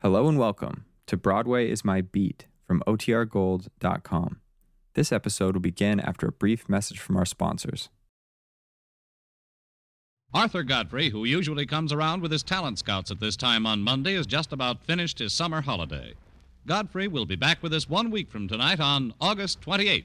Hello and welcome to Broadway is My Beat from OTRGold.com. This episode will begin after a brief message from our sponsors. Arthur Godfrey, who usually comes around with his talent scouts at this time on Monday, has just about finished his summer holiday. Godfrey will be back with us one week from tonight on August 28th.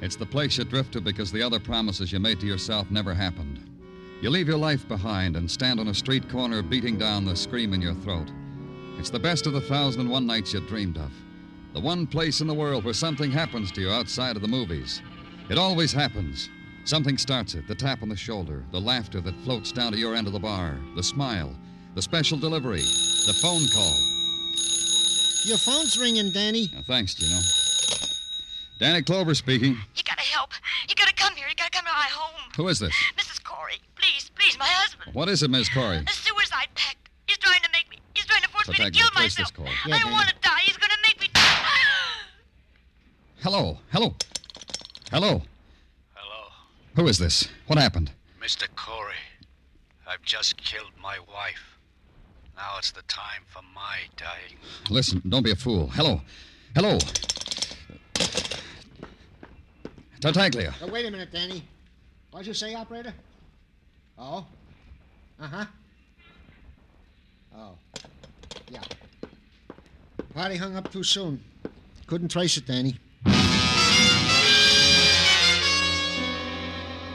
It's the place you drift to because the other promises you made to yourself never happened. You leave your life behind and stand on a street corner beating down the scream in your throat. It's the best of the thousand and one nights you dreamed of. The one place in the world where something happens to you outside of the movies. It always happens. Something starts it the tap on the shoulder, the laughter that floats down to your end of the bar, the smile, the special delivery, the phone call. Your phone's ringing, Danny. Now, thanks, Gino. Danny Clover speaking. You gotta help. You gotta come here. You gotta come to my home. Who is this? Mrs. Corey, please, please, my husband. What is it, Miss Corey? A suicide pact. He's trying to make me. He's trying to force me to Protect me. kill myself. this call. Yeah, I Danny. want to die. He's gonna make me. Hello, hello. Hello. Hello, Who is this? What happened? Mr. Corey. I've just killed my wife. Now it's the time for my dying. Listen, don't be a fool. Hello. Hello. Tartaglia. Oh, wait a minute, Danny. What'd you say, operator? Oh? Uh huh. Oh. Yeah. Party hung up too soon. Couldn't trace it, Danny.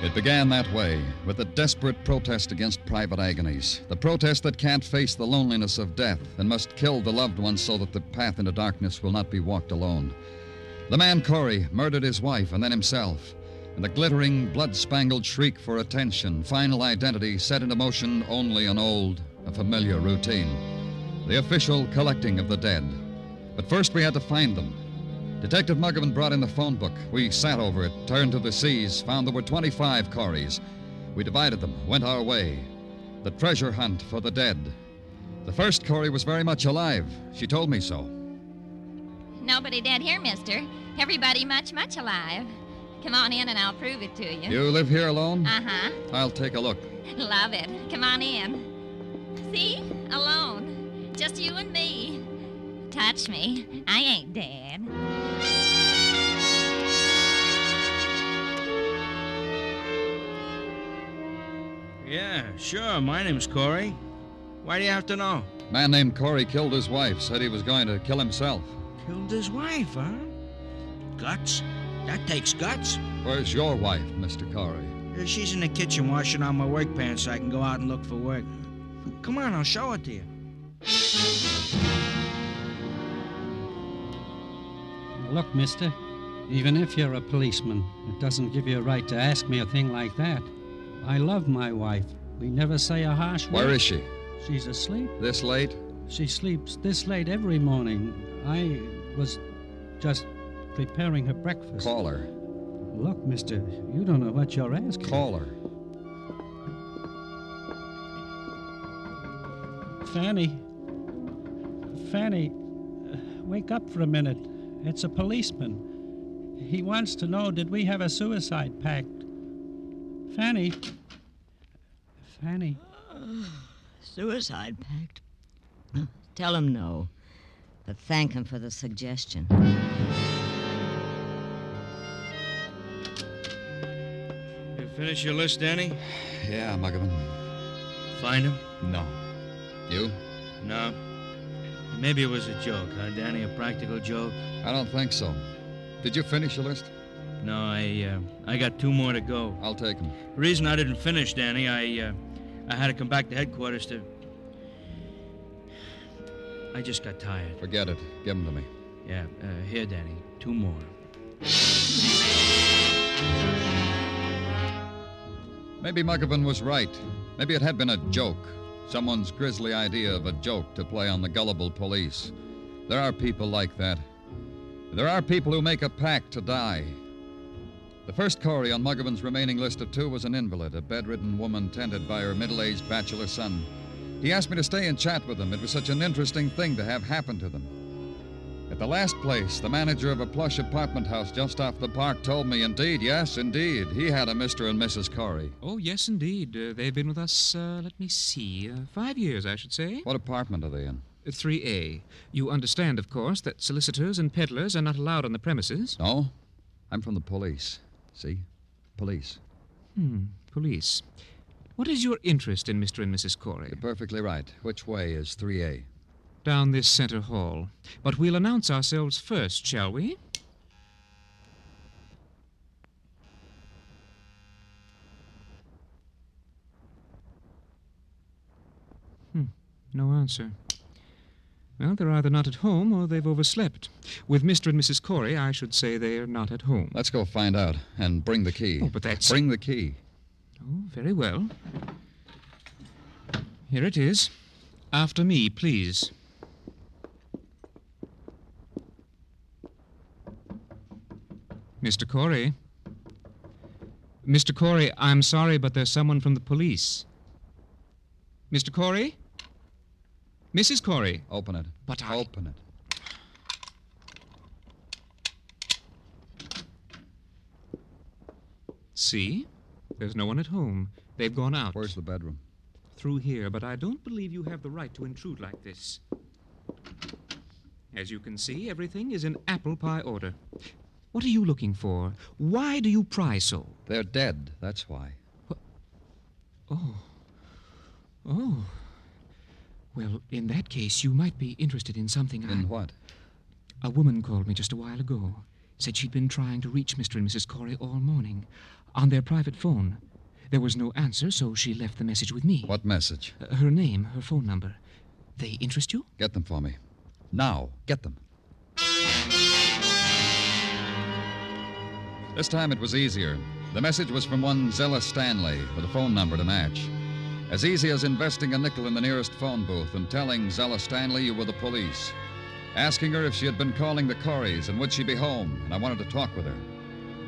It began that way, with a desperate protest against private agonies. The protest that can't face the loneliness of death and must kill the loved ones so that the path into darkness will not be walked alone. The man Corey murdered his wife and then himself. And the glittering, blood spangled shriek for attention, final identity set into motion only an old, a familiar routine. The official collecting of the dead. But first we had to find them. Detective Muggavan brought in the phone book. We sat over it, turned to the seas, found there were 25 Coreys. We divided them, went our way. The treasure hunt for the dead. The first Corey was very much alive. She told me so. Nobody dead here, mister. Everybody much, much alive. Come on in and I'll prove it to you. You live here alone? Uh huh. I'll take a look. Love it. Come on in. See? Alone. Just you and me. Touch me. I ain't dead. Yeah, sure. My name's Corey. Why do you have to know? Man named Corey killed his wife, said he was going to kill himself. Killed his wife, huh? Guts? That takes guts. Where's your wife, Mr. Corey? Uh, She's in the kitchen washing out my work pants so I can go out and look for work. Come on, I'll show it to you. Look, mister, even if you're a policeman, it doesn't give you a right to ask me a thing like that. I love my wife. We never say a harsh word. Where is she? She's asleep. This late? She sleeps this late every morning. I was just preparing her breakfast. Call her. Look, mister, you don't know what you're asking. Call her. Fanny. Fanny, uh, wake up for a minute. It's a policeman. He wants to know did we have a suicide pact? Fanny. Fanny. Suicide pact. Tell him no, but thank him for the suggestion. You finish your list, Danny? Yeah, Muggavan. Find him? No. You? No. Maybe it was a joke, huh, Danny? A practical joke? I don't think so. Did you finish your list? No, I uh, I got two more to go. I'll take them. The reason I didn't finish, Danny, I uh, I had to come back to headquarters to. I just got tired. Forget it. Give them to me. Yeah, uh, here, Danny. Two more. Maybe Muggavan was right. Maybe it had been a joke. Someone's grisly idea of a joke to play on the gullible police. There are people like that. There are people who make a pact to die. The first Corey on Muggavan's remaining list of two was an invalid, a bedridden woman tended by her middle aged bachelor son. He asked me to stay and chat with them. It was such an interesting thing to have happen to them. At the last place, the manager of a plush apartment house just off the park told me, indeed, yes, indeed, he had a Mr. and Mrs. Corey. Oh, yes, indeed. Uh, they've been with us, uh, let me see, uh, five years, I should say. What apartment are they in? 3A. You understand, of course, that solicitors and peddlers are not allowed on the premises. No? I'm from the police. See? Police. Hmm, police. What is your interest in Mr. and Mrs. Corey? You're perfectly right. Which way is 3A? Down this center hall. But we'll announce ourselves first, shall we? Hmm, no answer. Well, they're either not at home or they've overslept. With Mr. and Mrs. Corey, I should say they are not at home. Let's go find out and bring the key. Oh, but that's. Bring the key. Oh, very well. Here it is. After me, please. Mr. Corey. Mr. Corey, I'm sorry, but there's someone from the police. Mr. Corey? Mrs. Corey. Open it. But I. Open it. See? There's no one at home. They've gone out. Where's the bedroom? Through here, but I don't believe you have the right to intrude like this. As you can see, everything is in apple pie order. What are you looking for? Why do you pry so? They're dead, that's why. Oh. Oh. Well, in that case, you might be interested in something I. In what? A woman called me just a while ago. Said she'd been trying to reach Mr. and Mrs. Corey all morning on their private phone. There was no answer, so she left the message with me. What message? Uh, her name, her phone number. They interest you? Get them for me. Now, get them. This time it was easier. The message was from one Zella Stanley with a phone number to match. As easy as investing a nickel in the nearest phone booth and telling Zella Stanley you were the police. Asking her if she had been calling the Coreys and would she be home, and I wanted to talk with her.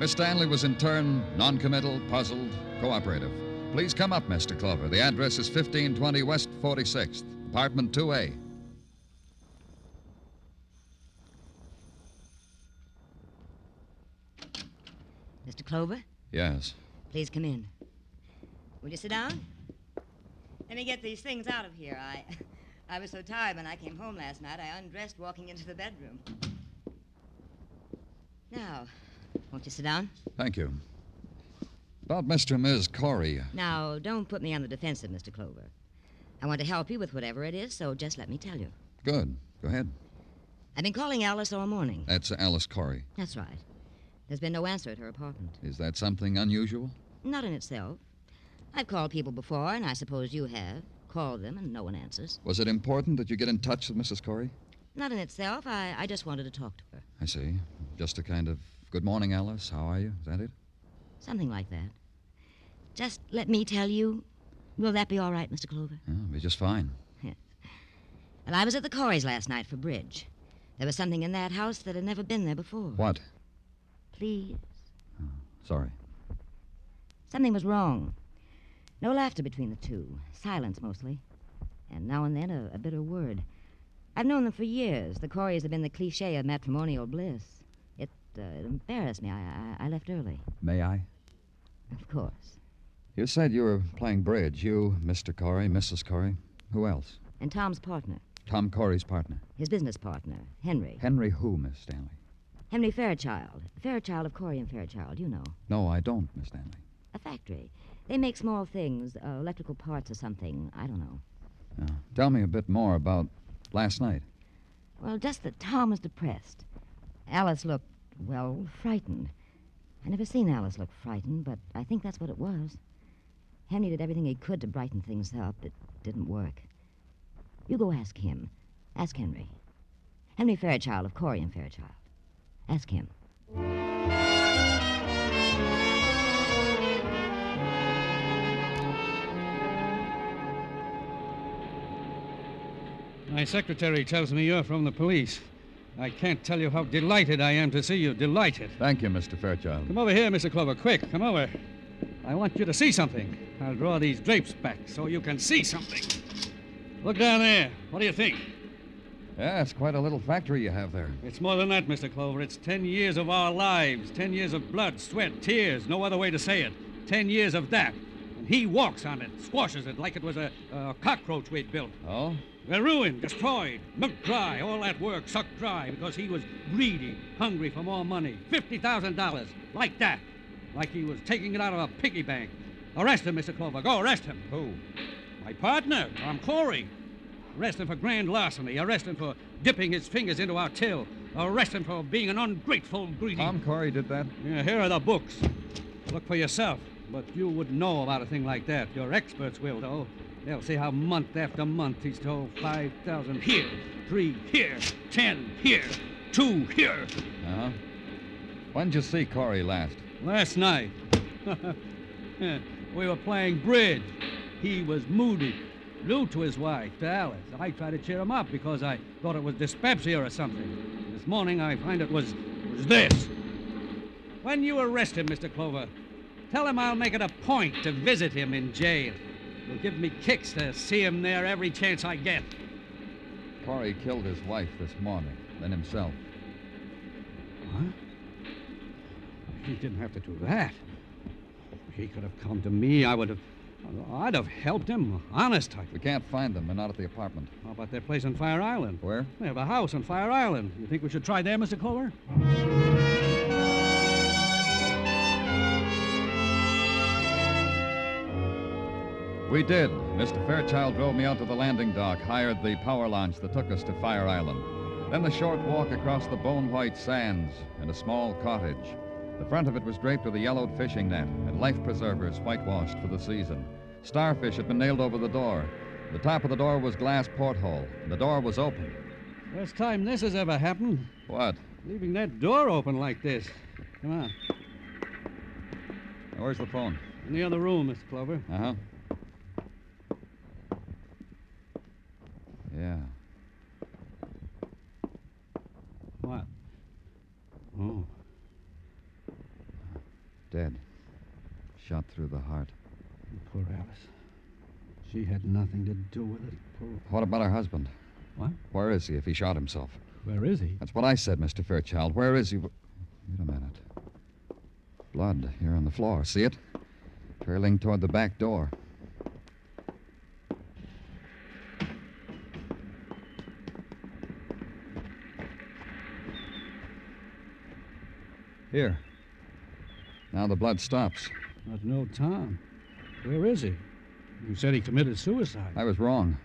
Miss Stanley was in turn noncommittal, puzzled, cooperative. Please come up, Mr. Clover. The address is 1520 West 46th, apartment 2A. Mr. Clover, Yes. please come in. Will you sit down? Let me get these things out of here. I, I was so tired when I came home last night, I undressed walking into the bedroom. Now, won't you sit down? Thank you. About Mr. and Ms. Corey. Now, don't put me on the defensive, Mr. Clover. I want to help you with whatever it is, so just let me tell you. Good. Go ahead. I've been calling Alice all morning. That's Alice Corey. That's right. There's been no answer at her apartment. Is that something unusual? Not in itself. I've called people before, and I suppose you have. Called them, and no one answers. Was it important that you get in touch with Mrs. Corey? Not in itself. I, I just wanted to talk to her. I see. Just a kind of good morning, Alice. How are you? Is that it? Something like that. Just let me tell you. Will that be all right, Mr. Clover? Yeah, it'll be just fine. Yes. Well, I was at the Coreys last night for bridge. There was something in that house that had never been there before. What? Please. Oh, sorry. Something was wrong. No laughter between the two. Silence, mostly. And now and then a, a bitter word. I've known them for years. The Coreys have been the cliche of matrimonial bliss. It, uh, it embarrassed me. I, I, I left early. May I? Of course. You said you were playing bridge. You, Mr. Corey, Mrs. Corey. Who else? And Tom's partner. Tom Corey's partner. His business partner, Henry. Henry who, Miss Stanley? Henry Fairchild. Fairchild of Corey and Fairchild, you know. No, I don't, Miss Stanley. A factory. They make small things, uh, electrical parts or something. I don't know. Yeah. Tell me a bit more about last night. Well, just that Tom was depressed. Alice looked, well, frightened. I never seen Alice look frightened, but I think that's what it was. Henry did everything he could to brighten things up. It didn't work. You go ask him. Ask Henry. Henry Fairchild of Corey and Fairchild. Ask him. My secretary tells me you're from the police. I can't tell you how delighted I am to see you. Delighted. Thank you, Mr. Fairchild. Come over here, Mr. Clover. Quick, come over. I want you to see something. I'll draw these drapes back so you can see something. Look down there. What do you think? Yeah, it's quite a little factory you have there. It's more than that, Mr. Clover. It's ten years of our lives. Ten years of blood, sweat, tears. No other way to say it. Ten years of that. And he walks on it, squashes it like it was a, a cockroach we'd built. Oh? We're ruined, destroyed, milked dry, all that work sucked dry because he was greedy, hungry for more money. $50,000, like that. Like he was taking it out of a piggy bank. Arrest him, Mr. Clover. Go arrest him. Who? My partner, Tom Corey. Arrest him for grand larceny. Arrest him for dipping his fingers into our till. Arrest him for being an ungrateful, greedy. Tom Corey did that? Yeah, here are the books. Look for yourself. But you wouldn't know about a thing like that. Your experts will, though. They'll see how month after month he stole 5,000 here, three here, ten here, two here. Uh huh. When'd you see Corey last? Last night. we were playing bridge. He was moody, rude to his wife, to Alice. I tried to cheer him up because I thought it was dyspepsia or something. This morning I find it was, was this. When you arrest him, Mr. Clover, tell him I'll make it a point to visit him in jail. It'll give me kicks to see him there every chance I get. Corey killed his wife this morning, then himself. What? He didn't have to do that. He could have come to me. I would have. I'd have helped him. Honest, I. We can't find them. They're not at the apartment. How about their place on Fire Island? Where? They have a house on Fire Island. You think we should try there, Mr. Clover? We did. Mr. Fairchild drove me out to the landing dock, hired the power launch that took us to Fire Island. Then the short walk across the bone white sands and a small cottage. The front of it was draped with a yellowed fishing net and life preservers whitewashed for the season. Starfish had been nailed over the door. The top of the door was glass porthole, and the door was open. First time this has ever happened. What? Leaving that door open like this. Come on. Now, where's the phone? In the other room, Mr. Clover. Uh huh. Yeah. What? Oh. Dead. Shot through the heart. Poor Alice. She had nothing to do with it. Poor. What about her husband? What? Where is he if he shot himself? Where is he? That's what I said, Mr. Fairchild. Where is he? Wait a minute. Blood here on the floor. See it? Trailing toward the back door. Here. Now the blood stops. But no Tom. Where is he? You said he committed suicide. I was wrong.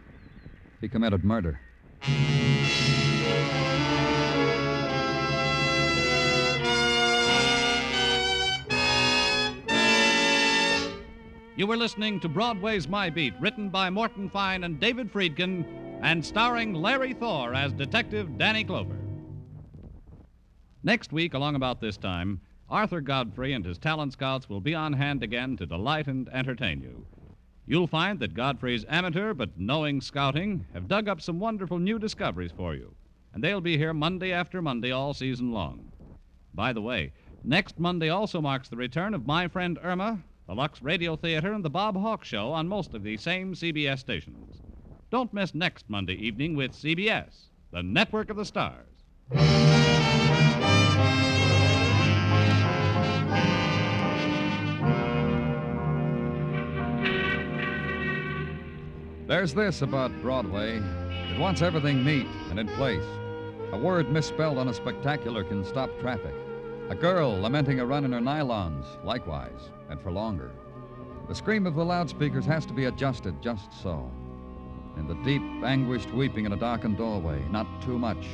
He committed murder. You were listening to Broadway's My Beat, written by Morton Fine and David Friedkin, and starring Larry Thor as Detective Danny Clover. Next week, along about this time, Arthur Godfrey and his talent scouts will be on hand again to delight and entertain you. You'll find that Godfrey's amateur but knowing scouting have dug up some wonderful new discoveries for you, and they'll be here Monday after Monday all season long. By the way, next Monday also marks the return of my friend Irma, the Lux Radio Theater, and the Bob Hawk Show on most of the same CBS stations. Don't miss next Monday evening with CBS, the network of the stars. There's this about Broadway. It wants everything neat and in place. A word misspelled on a spectacular can stop traffic. A girl lamenting a run in her nylons, likewise, and for longer. The scream of the loudspeakers has to be adjusted just so. And the deep, anguished weeping in a darkened doorway, not too much.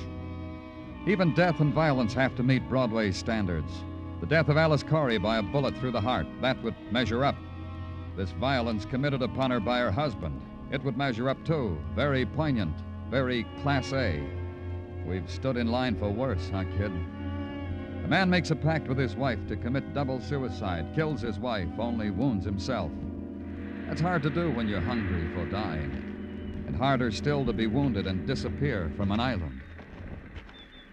Even death and violence have to meet Broadway's standards. The death of Alice Corey by a bullet through the heart, that would measure up. This violence committed upon her by her husband, it would measure up too. Very poignant, Very class A. We've stood in line for worse, huh, kid? A man makes a pact with his wife to commit double suicide, kills his wife, only wounds himself. That's hard to do when you're hungry for dying. And harder still to be wounded and disappear from an island.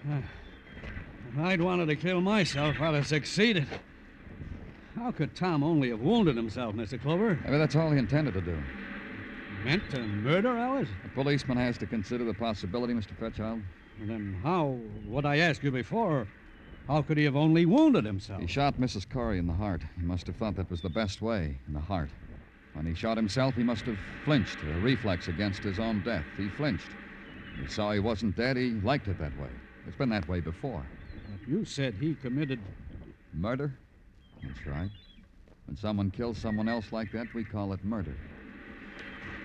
If I'd wanted to kill myself, I'd have succeeded. How could Tom only have wounded himself, Mr. Clover? Maybe that's all he intended to do. Meant to murder Alice? A policeman has to consider the possibility, Mr. Fairchild. Then how, what I asked you before, how could he have only wounded himself? He shot Mrs. Corey in the heart. He must have thought that was the best way, in the heart. When he shot himself, he must have flinched, a reflex against his own death. He flinched. He saw he wasn't dead. He liked it that way. It's been that way before. But you said he committed. Murder? That's right. When someone kills someone else like that, we call it murder.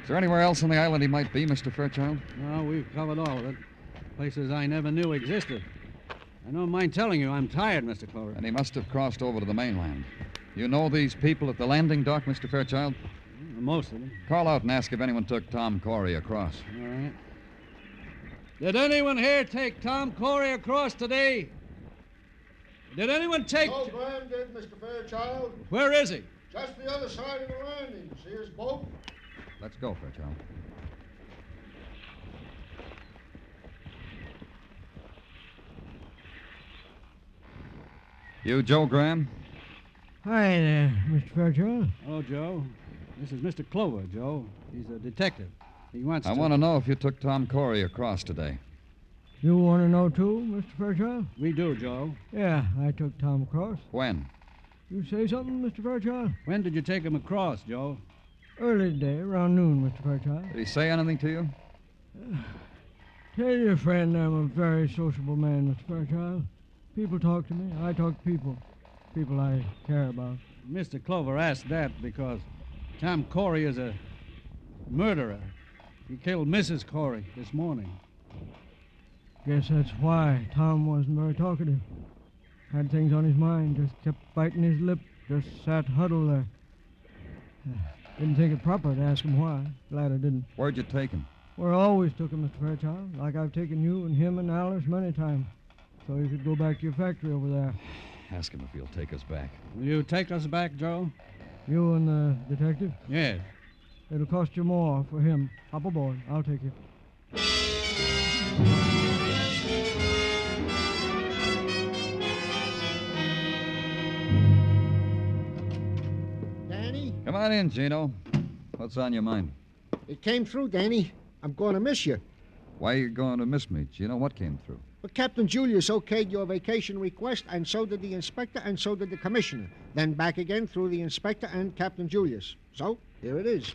Is there anywhere else on the island he might be, Mr. Fairchild? No, we've covered all of it. Places I never knew existed. I don't mind telling you, I'm tired, Mr. Clover. And he must have crossed over to the mainland. You know these people at the landing dock, Mr. Fairchild? Most of them. Call out and ask if anyone took Tom Corey across. All right. Did anyone here take Tom Corey across today? Did anyone take. Oh, Graham did, Mr. Fairchild. Where is he? Just the other side of the landing. See his boat? Let's go, Fairchild. You, Joe Graham? Hi there, Mr. Fairchild. Hello, Joe. This is Mr. Clover, Joe. He's a detective. He wants I to. want to know if you took Tom Corey across today. You want to know too, Mr. Fairchild? We do, Joe. Yeah, I took Tom across. When? You say something, Mr. Fairchild? When did you take him across, Joe? Early today, around noon, Mr. Fairchild. Did he say anything to you? Tell your friend I'm a very sociable man, Mr. Fairchild. People talk to me. I talk to people. People I care about. Mr. Clover asked that because Tom Corey is a murderer. He killed Mrs. Corey this morning. Guess that's why Tom wasn't very talkative. Had things on his mind, just kept biting his lip, just sat huddled there. Didn't think it proper to ask him why. Glad I didn't. Where'd you take him? Where I always took him, Mr. Fairchild, like I've taken you and him and Alice many times. So you could go back to your factory over there. Ask him if he'll take us back. Will you take us back, Joe? You and the detective? Yes. It'll cost you more for him. Hop aboard. I'll take you. On in, Gino. What's on your mind? It came through, Danny. I'm going to miss you. Why are you going to miss me, Gino? What came through? But Captain Julius okayed your vacation request, and so did the inspector, and so did the commissioner. Then back again through the inspector and Captain Julius. So, here it is.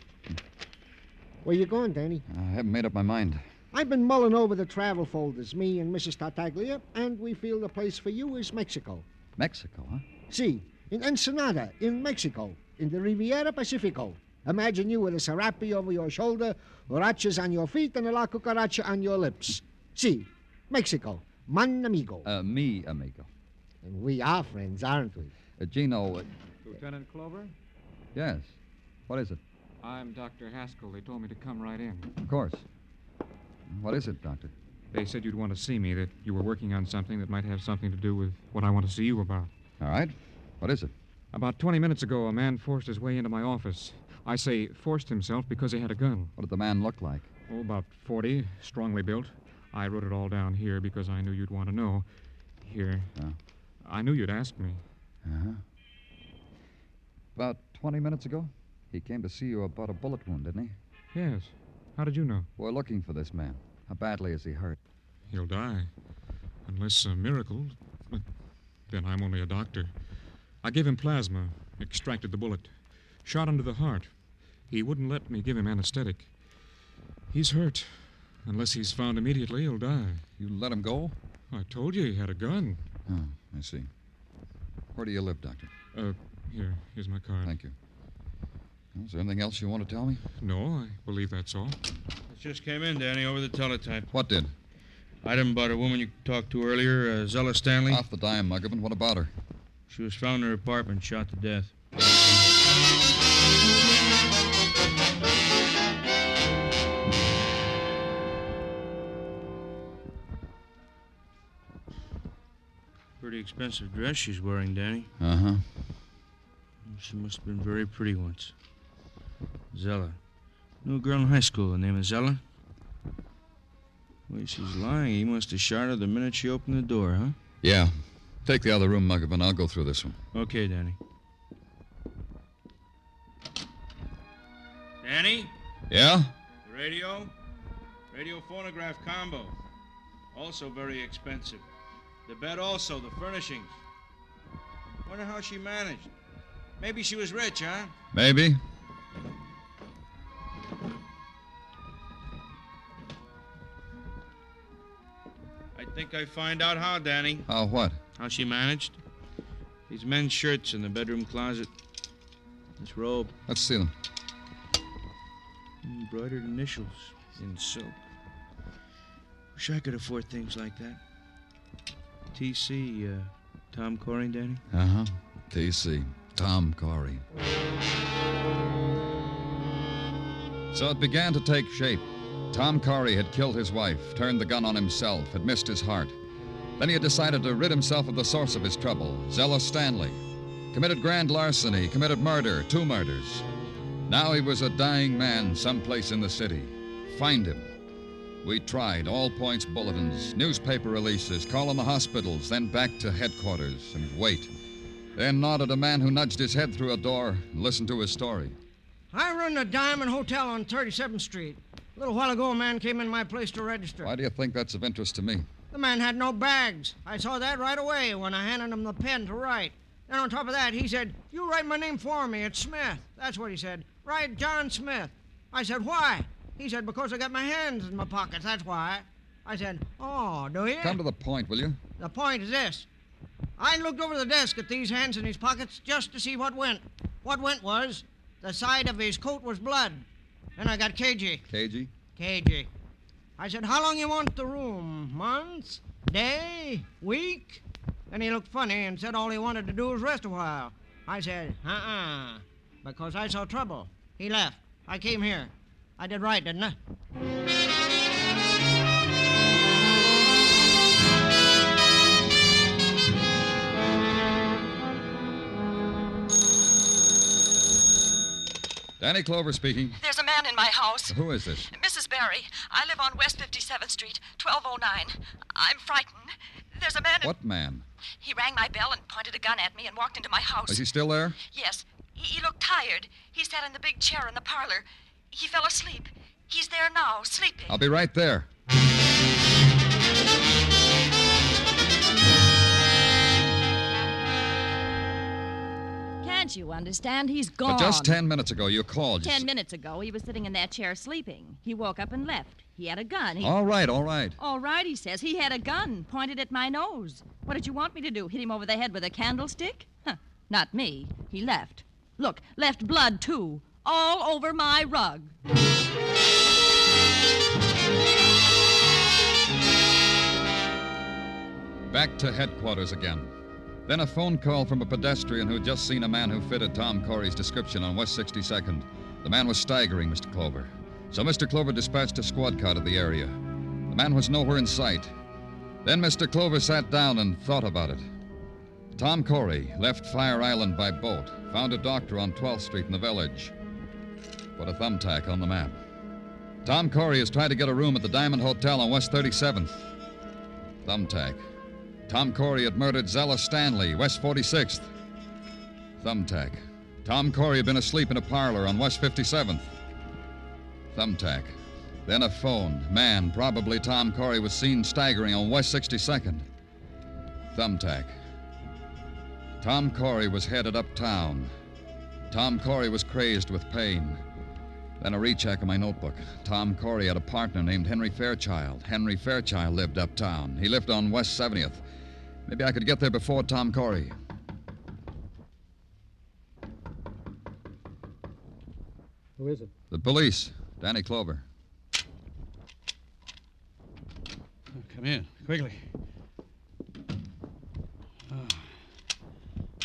Where you going, Danny? I haven't made up my mind. I've been mulling over the travel folders, me and Mrs. Tartaglia, and we feel the place for you is Mexico. Mexico, huh? See, in Ensenada, in Mexico, in the Riviera Pacifico. Imagine you with a serape over your shoulder, huaraches on your feet, and a la cucaracha on your lips. See, Mexico, man amigo. Uh, me, amigo. And we are friends, aren't we? Uh, Gino, uh, Lieutenant Clover? yes. What is it? I'm Dr. Haskell. They told me to come right in. Of course. What is it, Doctor? They said you'd want to see me, that you were working on something that might have something to do with what I want to see you about. All right. What is it? About 20 minutes ago, a man forced his way into my office. I say forced himself because he had a gun. What did the man look like? Oh, about 40, strongly built. I wrote it all down here because I knew you'd want to know. Here. Oh. I knew you'd ask me. Uh-huh. About 20 minutes ago, he came to see you about a bullet wound, didn't he? Yes. How did you know? We're looking for this man. How badly is he hurt? He'll die. Unless a miracle. But then I'm only a doctor. I gave him plasma, extracted the bullet, shot under the heart. He wouldn't let me give him anesthetic. He's hurt. Unless he's found immediately, he'll die. You let him go? I told you he had a gun. Oh, I see. Where do you live, Doctor? Uh, here, here's my card. Thank you. Well, is there anything else you want to tell me? No, I believe that's all. It just came in, Danny, over the teletype. What did? Item about a woman you talked to earlier, uh, Zella Stanley. Off the dime, Muggavan. What about her? She was found in her apartment, shot to death. Pretty expensive dress she's wearing, Danny. Uh huh. She must have been very pretty once. Zella. New girl in high school, the name is Zella. Wait, she's lying. He must have shot her the minute she opened the door, huh? Yeah. Take the other room, Muggavan. I'll go through this one. Okay, Danny. Danny? Yeah? The radio? Radio phonograph combo. Also very expensive. The bed also, the furnishings. Wonder how she managed. Maybe she was rich, huh? Maybe. I think I find out how, Danny. How what? How she managed. These men's shirts in the bedroom closet. This robe. Let's see them. Embroidered initials in silk. Wish I could afford things like that. TC, uh, Tom Corey, Danny? Uh huh. TC. Tom Corey. So it began to take shape. Tom Corey had killed his wife, turned the gun on himself, had missed his heart. Then he had decided to rid himself of the source of his trouble, Zella Stanley. Committed grand larceny, committed murder, two murders. Now he was a dying man someplace in the city. Find him. We tried all points bulletins, newspaper releases, call on the hospitals, then back to headquarters and wait. Then nodded a man who nudged his head through a door and listened to his story. I run the Diamond Hotel on 37th Street. A little while ago, a man came in my place to register. Why do you think that's of interest to me? The man had no bags. I saw that right away when I handed him the pen to write. Then on top of that, he said, You write my name for me. It's Smith. That's what he said. Write John Smith. I said, Why? He said, Because I got my hands in my pockets. That's why. I said, Oh, do you? Come to the point, will you? The point is this. I looked over the desk at these hands in his pockets just to see what went. What went was the side of his coat was blood. Then I got cagey. Cagey? Cagey. I said, How long you want the room? Months? Day? Week? Then he looked funny and said all he wanted to do was rest a while. I said, Uh uh Because I saw trouble. He left. I came here. I did right, didn't I? Danny Clover speaking. There's a man in my house. Who is this? Mrs. Barry. I live on West 57th Street, 1209. I'm frightened. There's a man. in- What man? He rang my bell and pointed a gun at me and walked into my house. Is he still there? Yes. He, he looked tired. He sat in the big chair in the parlor. He fell asleep. He's there now, sleeping. I'll be right there. You understand? He's gone. But just ten minutes ago, you called. You Ten s- minutes ago, he was sitting in that chair sleeping. He woke up and left. He had a gun. He... All right, all right. All right, he says. He had a gun pointed at my nose. What did you want me to do? Hit him over the head with a candlestick? Huh, not me. He left. Look, left blood, too. All over my rug. Back to headquarters again. Then a phone call from a pedestrian who had just seen a man who fitted Tom Corey's description on West 62nd. The man was staggering, Mr. Clover. So Mr. Clover dispatched a squad car to the area. The man was nowhere in sight. Then Mr. Clover sat down and thought about it. Tom Corey left Fire Island by boat, found a doctor on 12th Street in the village. Put a thumbtack on the map. Tom Corey has tried to get a room at the Diamond Hotel on West 37th. Thumbtack. Tom Corey had murdered Zella Stanley, West 46th. Thumbtack. Tom Corey had been asleep in a parlor on West 57th. Thumbtack. Then a phone. Man, probably Tom Corey, was seen staggering on West 62nd. Thumbtack. Tom Corey was headed uptown. Tom Corey was crazed with pain. Then a recheck of my notebook. Tom Corey had a partner named Henry Fairchild. Henry Fairchild lived uptown. He lived on West 70th. Maybe I could get there before Tom Corey. Who is it? The police. Danny Clover. Oh, come in, quickly. Oh,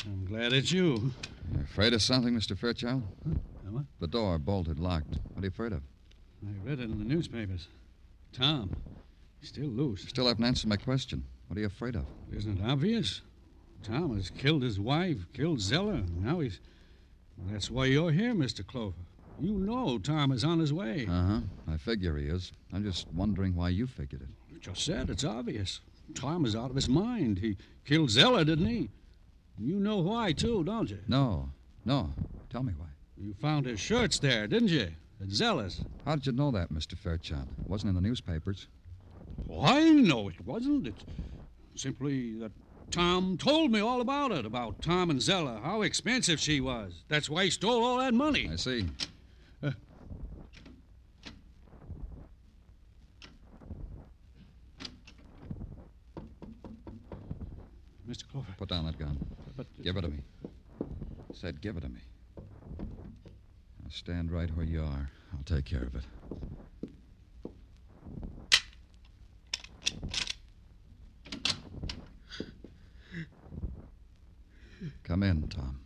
I'm glad it's you. You afraid of something, Mr. Fairchild? What? The door bolted, locked. What are you afraid of? I read it in the newspapers. Tom. Still loose. Still haven't answered my question. What are you afraid of? Isn't it obvious? Tom has killed his wife, killed Zella. Now he's. That's why you're here, Mr. Clover. You know Tom is on his way. Uh huh. I figure he is. I'm just wondering why you figured it. You just said it's obvious. Tom is out of his mind. He killed Zella, didn't he? You know why, too, don't you? No. No. Tell me why. You found his shirts there, didn't you? At Zella's. How did you know that, Mr. Fairchild? It wasn't in the newspapers. Why, no, it wasn't. It's simply that Tom told me all about it, about Tom and Zella, how expensive she was. That's why he stole all that money. I see. Uh, Mr. Clover. Put down that gun. But. Give it to me. Said give it to me. Now stand right where you are. I'll take care of it. Come in, Tom.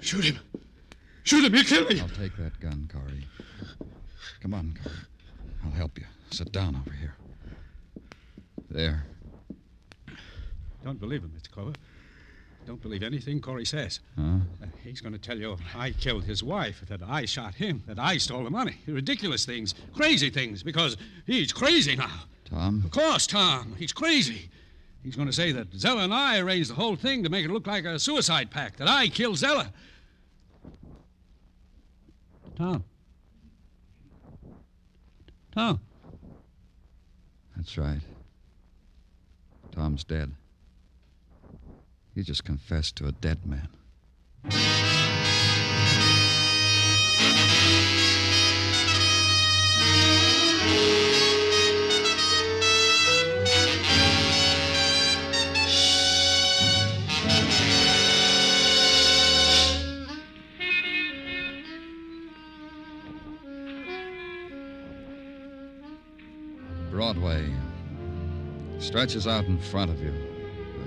Shoot him. Shoot him. He'll kill me. I'll take that gun, Corey. Come on, Corey. I'll help you. Sit down over here. There. Don't believe him, Mr. Clover. Don't believe anything Corey says. Huh? Uh, he's going to tell you I killed his wife, that I shot him, that I stole the money. Ridiculous things, crazy things, because he's crazy now. Tom? Of course, Tom. He's crazy. He's going to say that Zella and I arranged the whole thing to make it look like a suicide pact, that I killed Zella. Tom. Tom. That's right. Tom's dead. He just confessed to a dead man. Broadway stretches out in front of you,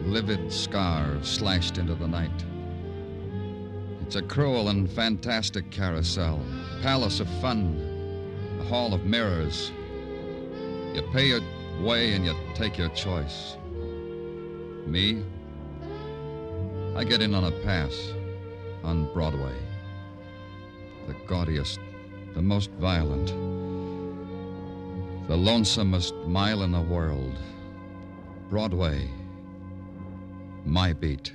livid scar slashed into the night. It's a cruel and fantastic carousel, palace of fun, a hall of mirrors. You pay your way and you take your choice. Me? I get in on a pass on Broadway. The gaudiest, the most violent, the lonesomest mile in the world. Broadway. My beat.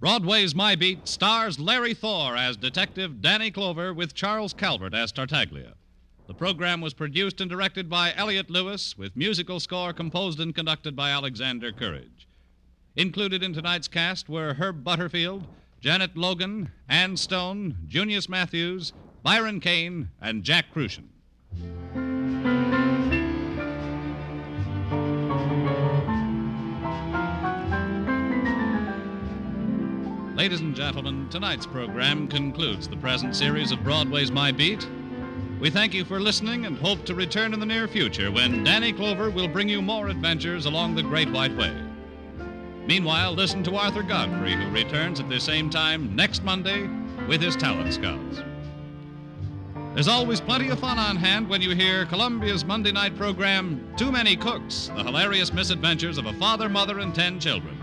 Broadway's My Beat stars Larry Thor as Detective Danny Clover with Charles Calvert as Tartaglia. The program was produced and directed by Elliott Lewis, with musical score composed and conducted by Alexander Courage. Included in tonight's cast were Herb Butterfield, Janet Logan, Ann Stone, Junius Matthews, Byron Kane, and Jack Kruschen. Ladies and gentlemen, tonight's program concludes the present series of Broadway's My Beat. We thank you for listening and hope to return in the near future when Danny Clover will bring you more adventures along the Great White Way. Meanwhile, listen to Arthur Godfrey, who returns at the same time next Monday with his talent scouts. There's always plenty of fun on hand when you hear Columbia's Monday night program, Too Many Cooks The Hilarious Misadventures of a Father, Mother, and Ten Children.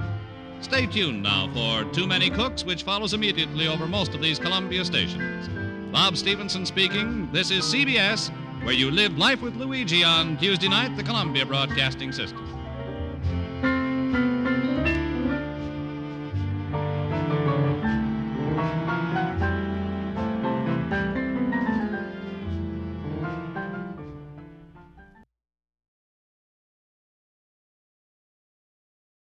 Stay tuned now for Too Many Cooks, which follows immediately over most of these Columbia stations. Bob Stevenson speaking. This is CBS, where you live life with Luigi on Tuesday night, the Columbia Broadcasting System.